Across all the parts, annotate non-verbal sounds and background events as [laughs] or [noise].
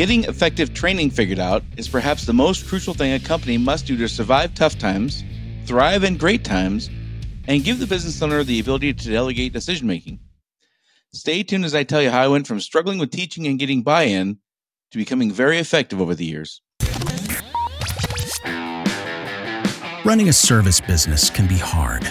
Getting effective training figured out is perhaps the most crucial thing a company must do to survive tough times, thrive in great times, and give the business owner the ability to delegate decision making. Stay tuned as I tell you how I went from struggling with teaching and getting buy in to becoming very effective over the years. Running a service business can be hard.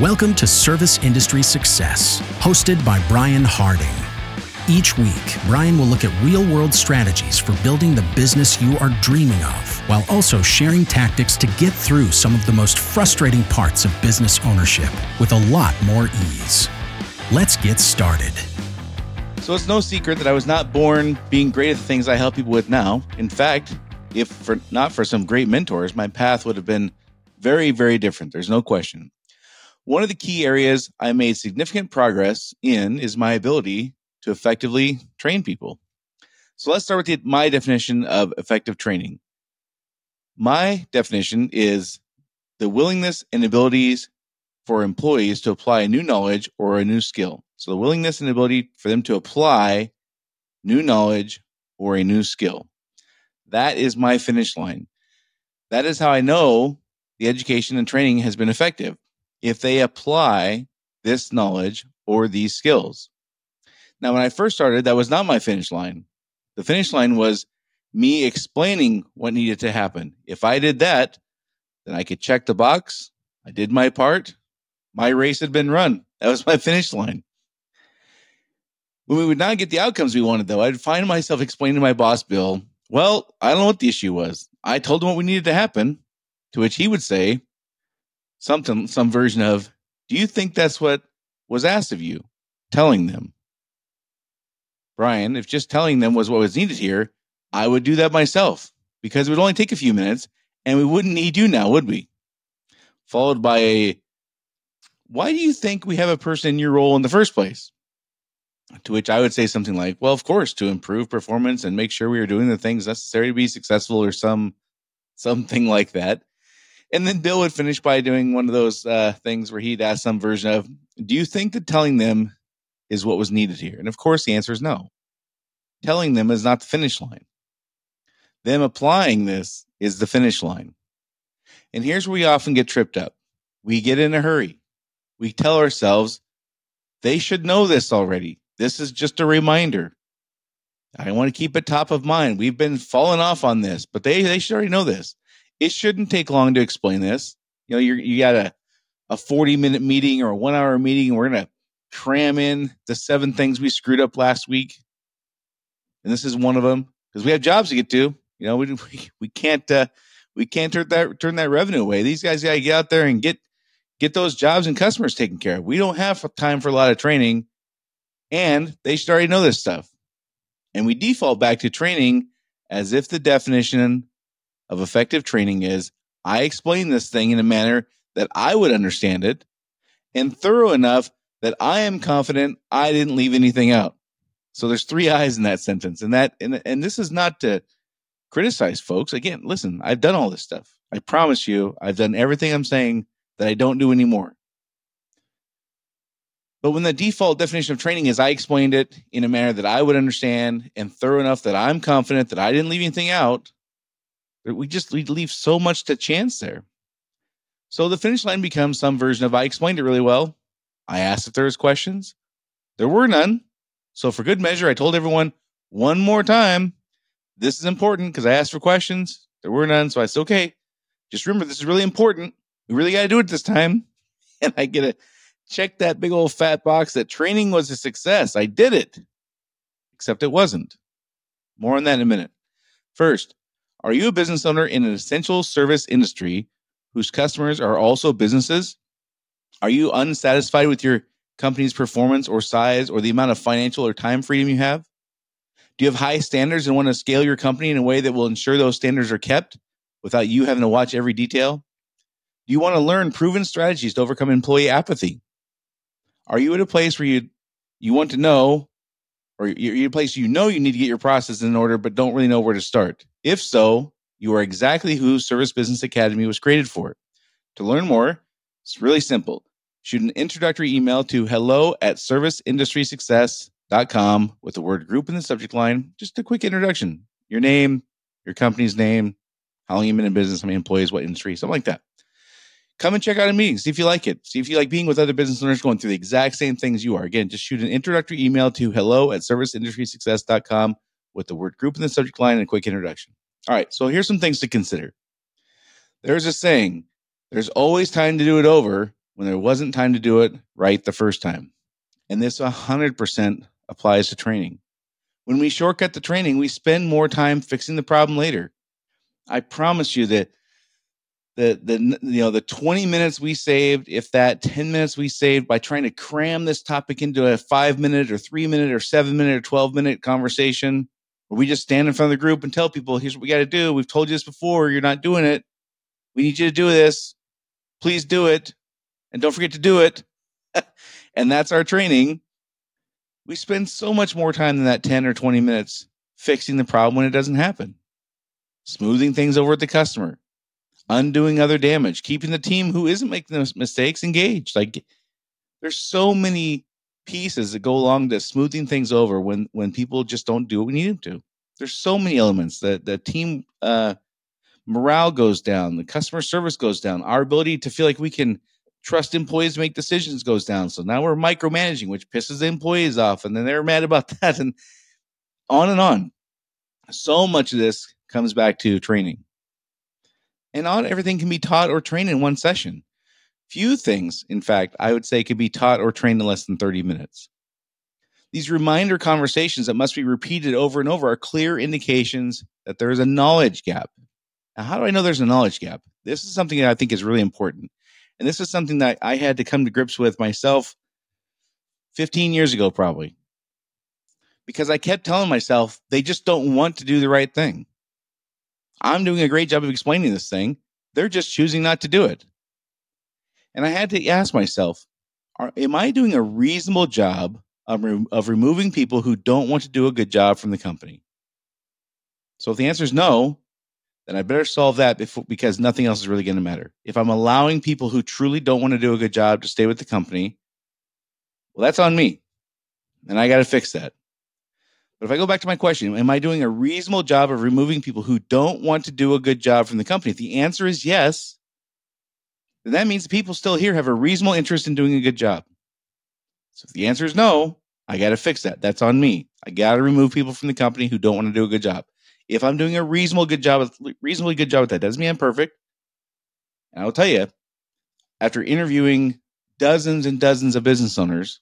Welcome to Service Industry Success, hosted by Brian Harding. Each week, Brian will look at real world strategies for building the business you are dreaming of, while also sharing tactics to get through some of the most frustrating parts of business ownership with a lot more ease. Let's get started. So it's no secret that I was not born being great at the things I help people with now. In fact, if for not for some great mentors, my path would have been very, very different. There's no question. One of the key areas I made significant progress in is my ability to effectively train people. So let's start with the, my definition of effective training. My definition is the willingness and abilities for employees to apply new knowledge or a new skill. So the willingness and ability for them to apply new knowledge or a new skill. That is my finish line. That is how I know the education and training has been effective if they apply this knowledge or these skills. Now, when I first started, that was not my finish line. The finish line was me explaining what needed to happen. If I did that, then I could check the box. I did my part. My race had been run. That was my [laughs] finish line. When we would not get the outcomes we wanted, though, I'd find myself explaining to my boss, Bill, well, I don't know what the issue was. I told him what we needed to happen, to which he would say, something, some version of, Do you think that's what was asked of you? Telling them. Brian, if just telling them was what was needed here, I would do that myself because it would only take a few minutes and we wouldn't need you now, would we? Followed by a, Why do you think we have a person in your role in the first place? To which I would say something like, Well, of course, to improve performance and make sure we are doing the things necessary to be successful or some something [laughs] like that. And then Bill would finish by doing one of those uh, things where he'd ask some version of, Do you think that telling them is what was needed here? And of course, the answer is no. Telling them is not the finish line. Them applying this is the finish line. And here's where we often get tripped up. We get in a hurry. We tell ourselves, they should know this already. This is just a reminder. I want to keep it top of mind. We've been falling off on this, but they, they should already know this it shouldn't take long to explain this. You know, you're, you got a, a 40 minute meeting or a one hour meeting, and we're going to cram in the seven things we screwed up last week. And this is one of them because we have jobs to get to. You know, we, we, we can't, uh, we can't turn that, turn that revenue away. These guys got to get out there and get, get those jobs and customers taken care of. We don't have time for a lot of training and they should already know this stuff. And we default back to training as if the definition of effective training is I explain this thing in a manner that I would understand it and thorough enough that I am confident I didn't leave anything out. So there's three eyes in that sentence. And that and, and this is not to criticize folks. Again, listen, I've done all this stuff. I promise you, I've done everything I'm saying that I don't do anymore. But when the default definition of training is I explained it in a manner that I would understand and thorough enough that I'm confident that I didn't leave anything out, we just we leave so much to chance there. So the finish line becomes some version of I explained it really well. I asked if there was questions. There were none. So for good measure, I told everyone one more time, this is important because I asked for questions. There were none. So I said, okay, just remember this is really important. We really got to do it this time. [laughs] And I get to check that big old fat box that training was a success. I did it, except it wasn't. More on that in a minute. First, are you a business owner in an essential service industry whose customers are also businesses? Are you unsatisfied with your company's performance or size or the amount of financial or time freedom you have? Do you have high standards and want to scale your company in a way that will ensure those standards are kept without you having to watch every detail? Do you want to learn proven strategies to overcome employee apathy? Are you at a place where you you want to know or you're at a place you know you need to get your process in order but don't really know where to start? If so, you are exactly who Service Business Academy was created for. To learn more, it's really simple. Shoot an introductory email to hello at serviceindustrysuccess.com with the word group in the subject line. Just a quick introduction your name, your company's name, how long you've been in business, how many employees, what industry, something like that. Come and check out a meeting, see if you like it. See if you like being with other business owners going through the exact same things you are. Again, just shoot an introductory email to hello at serviceindustrysuccess.com with the word group in the subject line and a quick introduction. All right, so here's some things to consider. There's a saying there's always time to do it over when there wasn't time to do it right the first time. And this 100% applies to training. When we shortcut the training, we spend more time fixing the problem later. I promise you that the the you know the 20 minutes we saved if that 10 minutes we saved by trying to cram this topic into a 5 minute or 3 minute or 7 minute or 12 minute conversation where we just stand in front of the group and tell people here's what we got to do. We've told you this before. You're not doing it. We need you to do this. Please do it. And don't forget to do it. [laughs] And that's our training. We spend so much more time than that 10 or 20 minutes fixing the problem when it doesn't happen. Smoothing things over with the customer. Undoing other damage, keeping the team who isn't making those mistakes engaged. Like there's so many pieces that go along to smoothing things over when when people just don't do what we need them to. There's so many elements that the team uh, morale goes down, the customer service goes down, our ability to feel like we can trust employees to make decisions goes down. So now we're micromanaging, which pisses the employees off, and then they're mad about [laughs] that, and on and on. So much of this comes back to training. And not everything can be taught or trained in one session. Few things, in fact, I would say could be taught or trained in less than 30 minutes. These reminder conversations that must be repeated over and over are clear indications that there is a knowledge gap. Now, how do I know there's a knowledge gap? This is something that I think is really important. And this is something that I had to come to grips with myself 15 years ago, probably, because I kept telling myself they just don't want to do the right thing. I'm doing a great job of explaining this thing. They're just choosing not to do it. And I had to ask myself, are, am I doing a reasonable job of, re- of removing people who don't want to do a good job from the company? So if the answer is no, then I better solve that before, because nothing else is really going to matter. If I'm allowing people who truly don't want to do a good job to stay with the company, well, that's on me. And I got to fix that. But if I go back to my question, am I doing a reasonable job of removing people who don't want to do a good job from the company? If the answer is yes, then that means the people still here have a reasonable interest in doing a good job. So if the answer is no, I got to fix that. That's on me. I got to remove people from the company who don't want to do a good job. If I'm doing a reasonable good job, reasonably good job with that, doesn't mean I'm perfect. And I'll tell you, after interviewing dozens and dozens of business owners,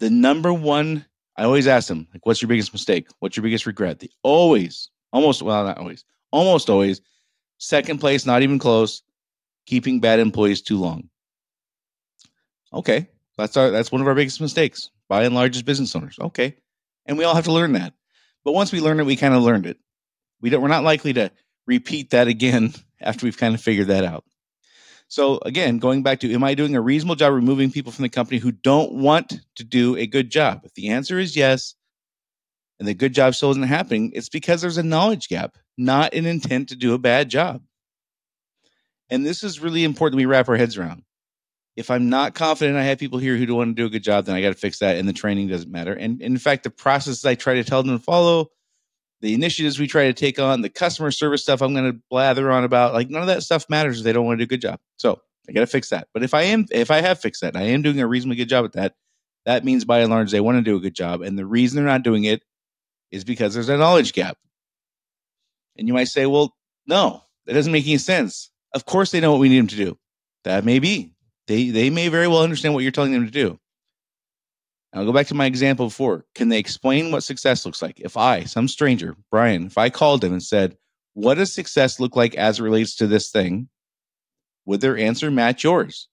the number one I always ask them, like, what's your biggest mistake? What's your biggest regret? They always, almost, well, not always, almost always, second place, not even close, keeping bad employees too long. Okay. That's our that's one of our biggest mistakes, by and large, as business owners. Okay. And we all have to learn that. But once we learn it, we kind of learned it. We don't we're not likely to repeat that again [laughs] after we've kind of figured that out. So again, going back to, am I doing a reasonable job removing people from the company who don't want to do a good job? If the answer is yes, and the good job still isn't happening, it's because there's a knowledge gap, not an intent to do a bad job. And this is really important we wrap our heads around. If I'm not confident I have people here who don't want to do a good job, then I got to fix that. And the training doesn't matter. And, and in fact, the processes I try to tell them to follow, the initiatives we try to take on, the customer service stuff I'm going to blather on about, like none of that stuff matters if they don't want to do a good job. So I got to fix that. But if I am, if I have fixed that, I am doing a reasonably good job at that. That means by and large they want to do a good job, and the reason they're not doing it is because there's a knowledge gap. And you might say, well, no, that doesn't make any sense. Of course they know what we need them to do. That may be. They they may very well understand what you're telling them to do. I'll go back to my example before. Can they explain what success looks like? If I, some stranger, Brian, if I called him and said, What does success look like as it relates to this thing? Would their answer match yours?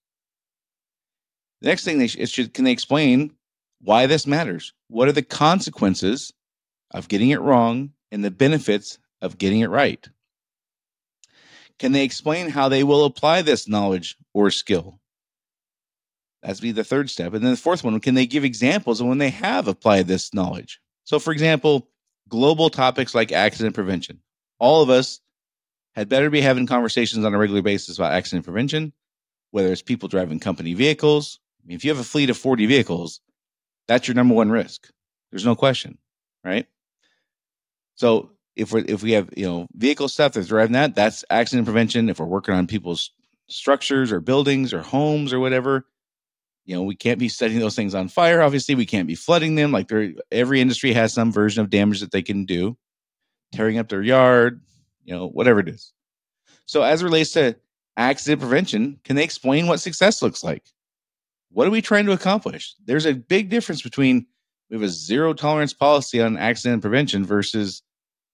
The next thing they should, can they explain why this matters. What are the consequences of getting it wrong and the benefits of getting it right? Can they explain how they will apply this knowledge or skill? That's be the third step. And then the fourth one, can they give examples of when they have applied this knowledge? So, for example, global topics like accident prevention. All of us had better be having conversations on a regular basis about accident prevention, whether it's people driving company vehicles. I mean, if you have a fleet of 40 vehicles, that's your number one risk. There's no question, right? So if we if we have you know vehicle stuff that's driving that, that's accident prevention. If we're working on people's structures or buildings or homes or whatever, you know we can't be setting those things on fire. Obviously, we can't be flooding them. Like every industry has some version of damage that they can do, tearing up their yard, you know, whatever it is. So as relates to accident prevention, can they explain what success looks like? What are we trying to accomplish? There's a big difference between we have a zero tolerance policy on accident prevention versus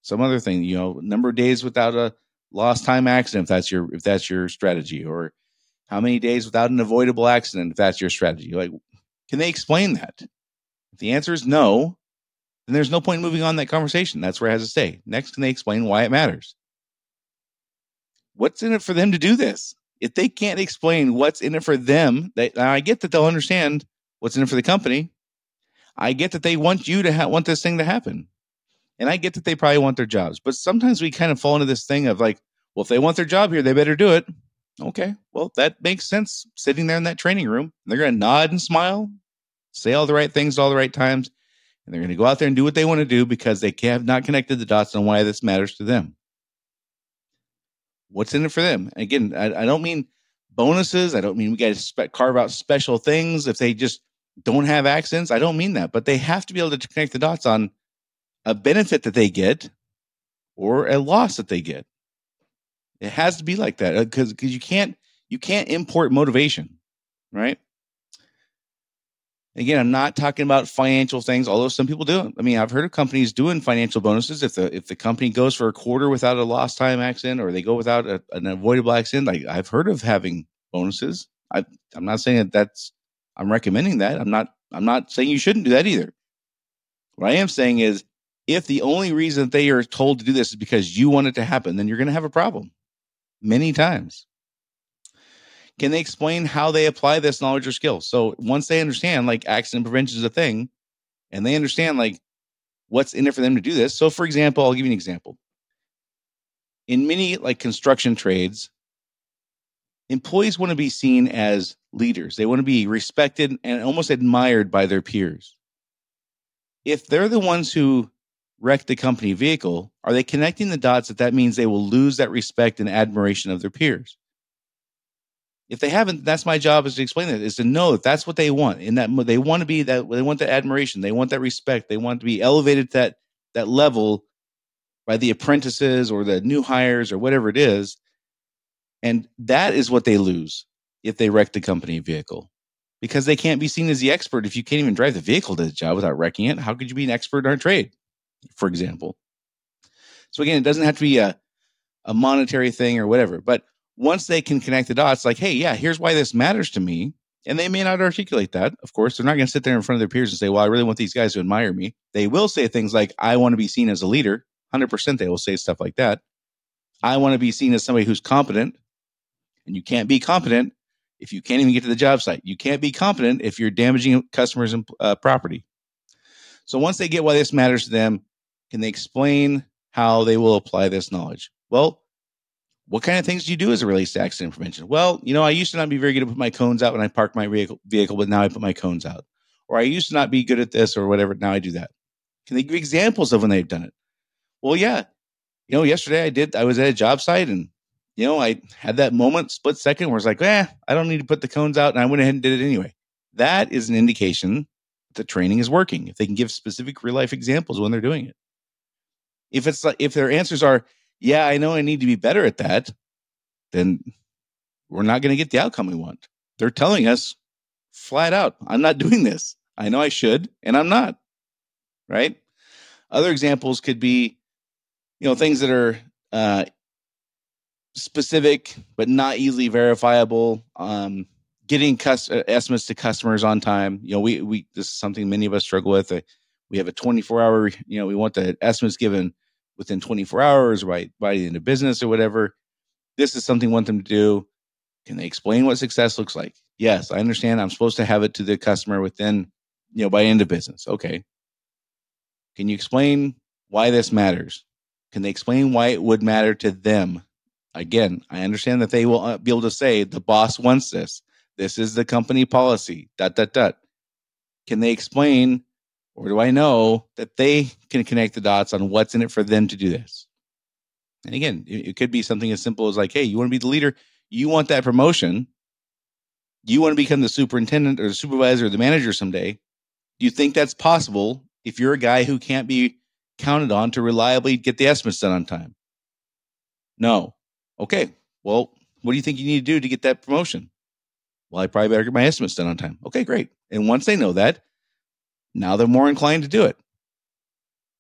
some other thing, you know, number of days without a lost time accident if that's your if that's your strategy or how many days without an avoidable accident if that's your strategy. Like can they explain that? If the answer is no, then there's no point in moving on that conversation. That's where it has to stay. Next, can they explain why it matters? What's in it for them to do this? if they can't explain what's in it for them, they, I get that they'll understand what's in it for the company. I get that they want you to ha- want this thing to happen. And I get that they probably want their jobs. But sometimes we kind of fall into this thing of like, well, if they want their job here, they better do it. Okay. Well, that makes sense. Sitting there in that training room, they're going to nod and smile, say all the right things all the right times, and they're going to go out there and do what they want to do because they have not connected the dots on why this matters to them what's in it for them? again, I, I, don't mean bonuses. I don't mean we got to spe- carve out special things if they just don't have accents. I don't mean that, but they have to be able to connect the dots on a benefit that they get or a loss that they get. It has to be like that because uh, because you can't you can't import motivation, right? Again, I'm not talking about financial things, although some people do. I mean, I've heard of companies doing financial bonuses if the if the company goes for a quarter without a lost time accident or they go without a, an avoidable accident. Like I've heard of having bonuses. I, I'm not saying that that's I'm recommending that. I'm not I'm not saying you shouldn't do that either. What I am saying is if the only reason they are told to do this is because you want it to happen, then you're going to have a problem many times. Can they explain how they apply this knowledge or skill? So once they understand like accident prevention is a thing and they understand like what's in it for them to do this. So for example, I'll give you an example. In many like construction trades, employees want to be seen as leaders. They want to be respected and almost admired by their peers. If they're the ones who wreck the company vehicle, are they connecting the dots that that means they will lose that respect and admiration of their peers? if they haven't, that's my job is to explain that is to know that that's what they want. In that they want to be that they want that admiration, they want that respect, they want to be elevated to that that level by the apprentices or the new hires or whatever it is. And that is what they lose if they wreck the company vehicle. Because they can't be seen as the expert if you can't even drive the vehicle to the job without wrecking it. How could you be an expert in our trade, for example? So again, it doesn't have to be a, a monetary thing or whatever. But once they can connect the dots, like, hey, yeah, here's why this matters to me. And they may not articulate that. Of course, they're not going to sit there in front of their peers and say, well, I really want these guys to admire me. They will say things like, I want to be seen as a leader. 100% they will say stuff like that. I want to be seen as somebody who's competent. And you can't be competent if you can't even get to the job site. You can't be competent if you're damaging customers' uh, property. So once they get why this matters to them, can they explain how they will apply this knowledge? Well, what kind of things do you do as it relates to accident prevention? Well, you know, I used to not be very good at put my cones out when I parked my vehicle, vehicle, but now I put my cones out. Or I used to not be good at this or whatever. Now I do that. Can they give examples of when they've done it? Well, yeah. You know, yesterday I did, I was at a job site and, you know, I had that moment, split second, where it's like, eh, I don't need to put the cones out. And I went ahead and did it anyway. That is an indication that the training is working. If they can give specific real life examples when they're doing it. If it's like, if their answers are, yeah, I know I need to be better at that, then we're not going to get the outcome we want. They're telling us flat out, I'm not [laughs] doing this. I know I should, and I'm not. Right? Other examples could be, you know, things that are uh, specific but not easily verifiable. Um, getting cus- uh, estimates to customers on time. You know, we we this is something many of us struggle with. Uh, we have a 24 hour. You know, we want the estimates given within 24 hours, right by the end of business or whatever. This is something we want them to do. Can they explain what success looks like? Yes, I understand. I'm supposed to have it to the customer within, you know, by end of business. Okay. Can you explain why this matters? Can they explain why it would matter to them? Again, I understand that they will uh, be able to say the boss wants this. This is the company policy. Dot dot dot. Can they explain, or do I know that they can connect the dots on what's in it for them to do this? And again, it, it could be something as simple as like, hey, you want to be the leader, you want that promotion, you want to become the superintendent or the supervisor or the manager someday. Do you think that's possible if you're a guy who can't be counted on to reliably get the estimates done on time? No. Okay. Well, what do you think you need to do to get that promotion? Well, I probably better get my estimates done on time. Okay, great. And once they know that, now they're more inclined to do it.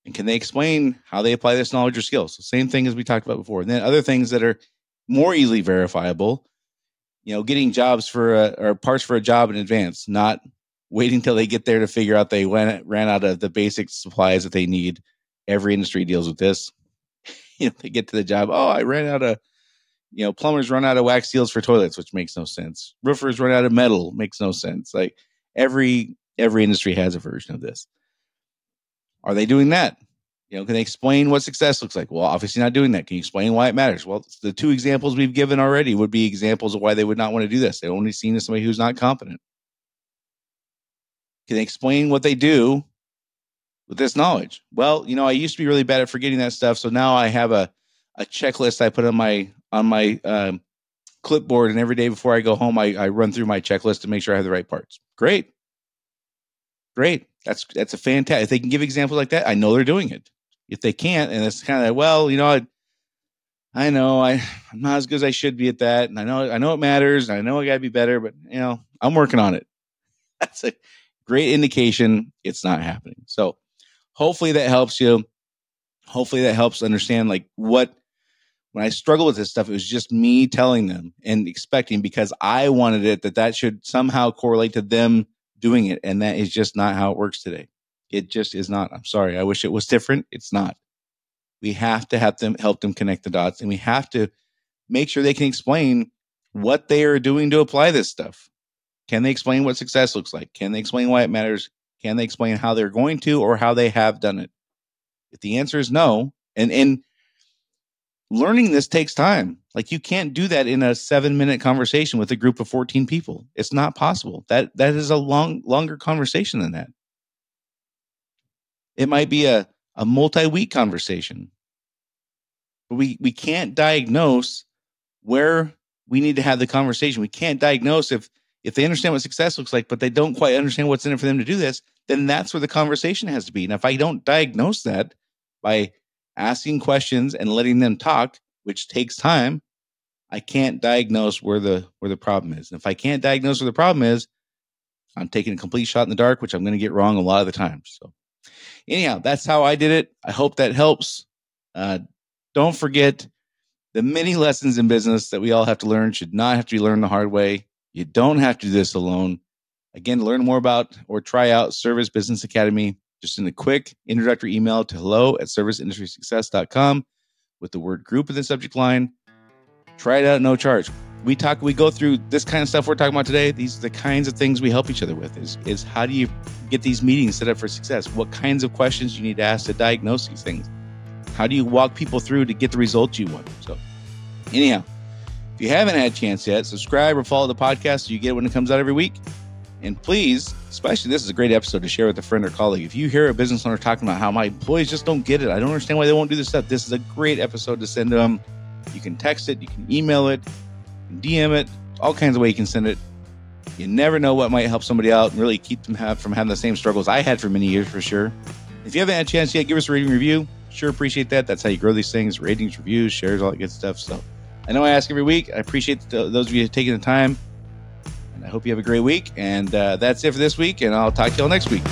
And can they explain how they apply this knowledge or skills? So same thing as we talked about before. And then other things that are more easily verifiable, you know, getting jobs for a, or parts for a job in advance, not waiting till they get there to figure out they went ran out of the basic supplies that they need. Every industry deals with this. [laughs] You know, they get to the job. Oh, I ran out of, you know, plumbers run out of wax seals for toilets, which makes no sense. Roofers run out of metal, makes no sense. Like every every industry has a version of this. Are they doing that? You know, can they explain what success looks like? Well, obviously not doing that. Can you explain why it matters? Well, the two examples we've given already would be examples of why they would not want to do this. They're only seen as somebody who's not competent. Can they explain what they do with this knowledge? Well, you know, I used to be really bad at forgetting that stuff, so now I have a a checklist I put on my on my um, clipboard, and every day before I go home, I, I run through my checklist to make sure I have the right parts. Great, great. That's that's a fantastic. If they can give examples like that, I know they're doing it. If they can't, and it's kind of like, well, you know, I, I know I I'm not as good as I should be at that, and I know I know it matters, and I know I got to be better, but you know, I'm working on it. [laughs] That's a great indication it's not happening. So hopefully that helps you. Hopefully that helps understand like what when I struggle with this stuff, it was just me telling them and expecting because I wanted it that that should somehow correlate to them doing it. And that is just not how it works today. It just is not. I'm sorry. I wish it was different. It's not. We have to have them help them connect the dots and we have to make sure they can explain what they are doing to apply this stuff. Can they explain what success looks like? Can they explain why it matters? Can they explain how they're going to or how they have done it? If the answer is no, and and learning this takes time. Like you can't do that in a 7-minute conversation with a group of 14 people. It's not possible. That that is a long longer conversation than that. It might be a a multi-week conversation. But we we can't diagnose where we need to have the conversation. We can't diagnose if if they understand what success looks like, but they don't quite understand what's in it for them to do this, then that's where the conversation has to be. And if I don't diagnose that by asking questions and letting them talk, which takes time, I can't diagnose where the where the problem is. And if I can't diagnose where the problem is, I'm taking a complete shot in the dark, which I'm going to get wrong a lot of the time. So, anyhow, that's how I did it. I hope that helps. Uh, don't forget the many lessons in business that we all have to learn should not have to be learned the hard way. You don't have to do this alone. Again, learn more about or try out Service Business Academy, just send a quick introductory email to hello at serviceindustrysuccess.com with the word group in the subject line. Try it out, no charge. We talk, we go through this kind of stuff we're talking about today. These are the kinds of things we help each other with is, is how do you get these meetings set up for success? What kinds of questions you need to ask to diagnose these things? How do you walk people through to get the results you want? So anyhow, if you haven't had a chance yet, subscribe or follow the podcast so you get it when it comes out every week. And please, especially this is a great episode to share with a friend or colleague. If you hear a business owner talking about how my employees just don't get it, I don't understand why they won't do this stuff. This is a great episode to send to them. You can text it, you can email it, DM it, all kinds of ways you can send it. You never know what might help somebody out and really keep them have, from having the same struggles I had for many years for sure. If you haven't had a chance yet, give us a rating review. Sure appreciate that. That's how you grow these things. Ratings, reviews, shares, all that good stuff. So I know I ask every week. I appreciate the, those of you taking the time. I hope you have a great week. And uh, that's it for this week. And I'll talk to y'all next week.